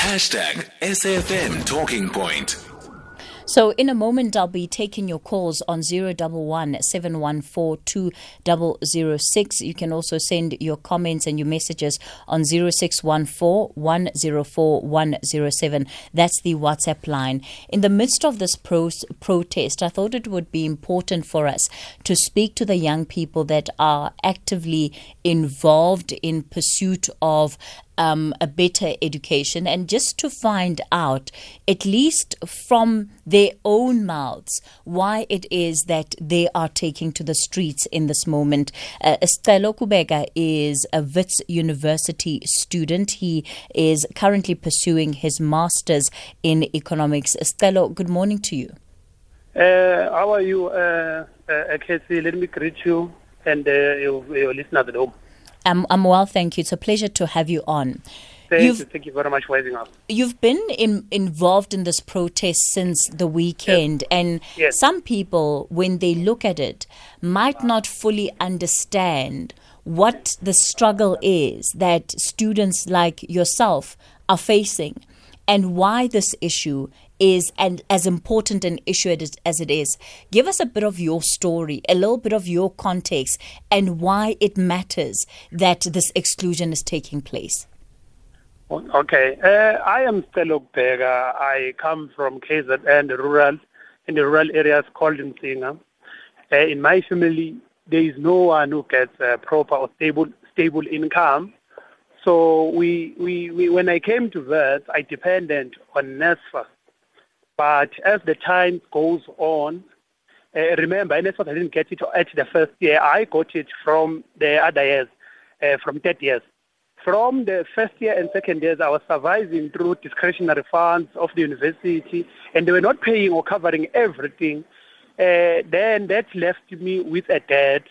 Hashtag SFM Talking Point. So, in a moment, I'll be taking your calls on 011 714 2006. You can also send your comments and your messages on 0614 104 107. That's the WhatsApp line. In the midst of this pro- protest, I thought it would be important for us to speak to the young people that are actively involved in pursuit of um, a better education and just to find out, at least from their own mouths, why it is that they are taking to the streets in this moment. Uh, Khubeka is a Wits University student. He is currently pursuing his master's in economics. Sicelo, good morning to you. Uh, how are you, uh, uh, Casey? Let me greet you and uh, your, your listeners at home. I'm, I'm well, thank you. It's a pleasure to have you on. Thank You've- you. Thank you very much for having us. You've been in, involved in this protest since the weekend, and Yes. some people, when they look at it, might uh-huh. not fully understand what the struggle is that students like yourself are facing and why this issue is and as important an issue as it is. Give us a bit of your story, a little bit of your context, and why it matters that this exclusion is taking place. Okay. Uh, I am Sicelo Khubeka. I come from KZN, the rural, in the rural areas called Msinga. Uh, in my family, there is no one who gets uh, proper or stable stable income. So we, we, we when I came to that, I depended on NSFAS. But as the time goes on, uh, remember, NSFAS I didn't get it at the first year. I got it from the other years, uh, from third years. From the first year and second years, I was surviving through discretionary funds of the university, and they were not paying or covering everything. Uh, then that left me with a debt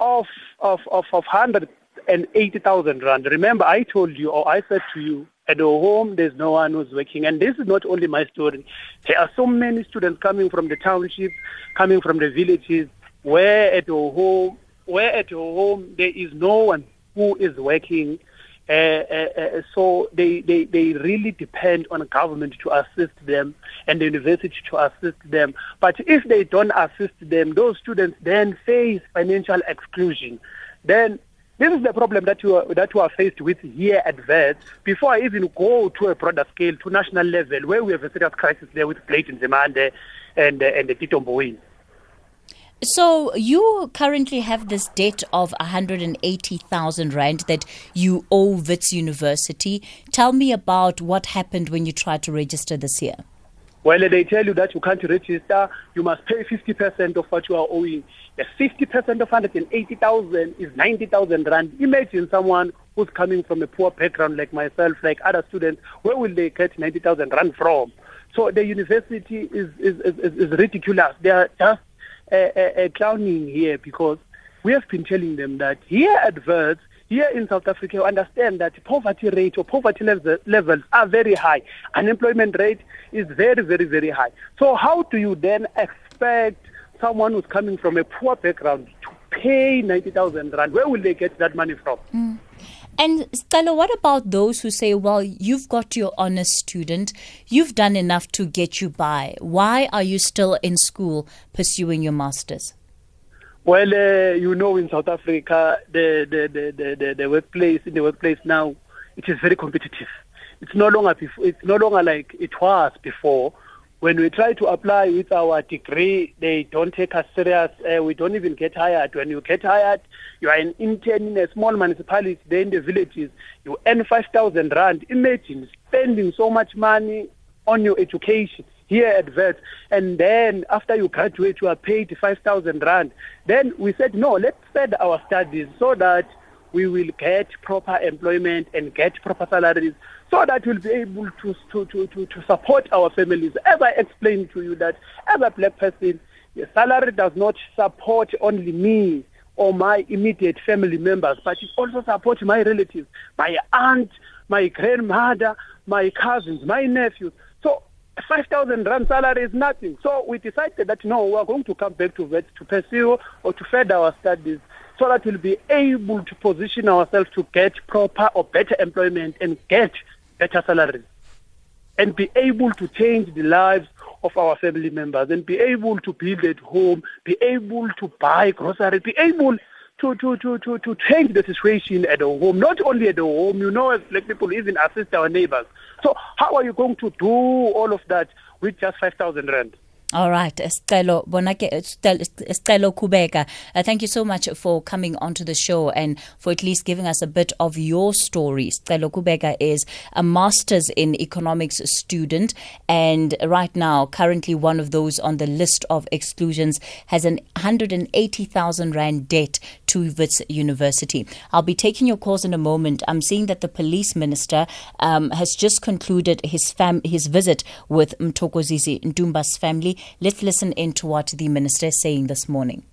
of of of, of hundred and eighty thousand rand. Remember, I told you, or I said to you, at home there's no one who's working, and this is not only my story. There are so many students coming from the townships, coming from the villages, where at home, where at home there is no one who is working. Uh, uh, uh, so they, they, they really depend on government to assist them and the university to assist them. But if they don't assist them, those students then face financial exclusion. Then this is the problem that you are, that we are faced with here at Wits. Before I even go to a broader scale, to national level, where we have a serious crisis there with Blade Nzimande and and the Tito Mboweni. So you currently have this debt of 180,000 rand that you owe Wits University. Tell me about what happened when you tried to register this year. Well, they tell you that you can't register, you must pay 50% of what you are owing. The 50% of 180,000 is 90,000 rand. Imagine someone who's coming from a poor background like myself, like other students, where will they get 90,000 rand from? So the university is, is, is, is ridiculous. They are just uh, uh, uh, clowning here because we have been telling them that here at Wits, here in South Africa, you understand that poverty rate or poverty level, levels are very high. Unemployment rate is very, very, very high. So how do you then expect someone who's coming from a poor background to pay 90,000 rand? Where will they get that money from? Hmm. And Sicelo, what about those who say, well, you've got your honest student, you've done enough to get you by. Why are you still in school pursuing your master's? Well, uh, you know, in South Africa, the, the, the, the, the, workplace, in the workplace now, it is very competitive. It's no longer before, it's no longer like it was before. When we try to apply with our degree, they don't take us serious. Uh, we don't even get hired. When you get hired, you are an intern in a small municipality, there in the villages. You earn 5,000 rand. Imagine spending so much money on your education here at Wits. And then after you graduate, you are paid 5,000 rand. Then we said, no, let's spend our studies so that we will get proper employment and get proper salaries so that we'll be able to, to, to, to, to support our families. As I explained to you that as a black person, the salary does not support only me or my immediate family members, but it also supports my relatives, my aunt, my grandmother, my cousins, my nephews. So 5,000 rand salary is nothing. So we decided that no, we are going to come back to Wits to pursue or to further our studies so that we'll be able to position ourselves to get proper or better employment and get better salaries. and be able to change the lives of our family members and be able to build at home, be able to buy groceries, be able to, to, to, to, to change the situation at home, not only at home, you know, as black people even assist our neighbors. So how are you going to do all of that with just 5,000 rand? All right, Bonake, Sicelo Khubeka, uh, thank you so much for coming onto the show and for at least giving us a bit of your story. Sicelo Khubeka is a master's in economics student and right now, currently one of those on the list of exclusions, has an 180,000 Rand debt to Wits University. I'll be taking your calls in a moment. I'm seeing that the police minister um, has just concluded his, fam- his visit with Mthokozisi Ntumba's family. Let's listen in to what the minister is saying this morning.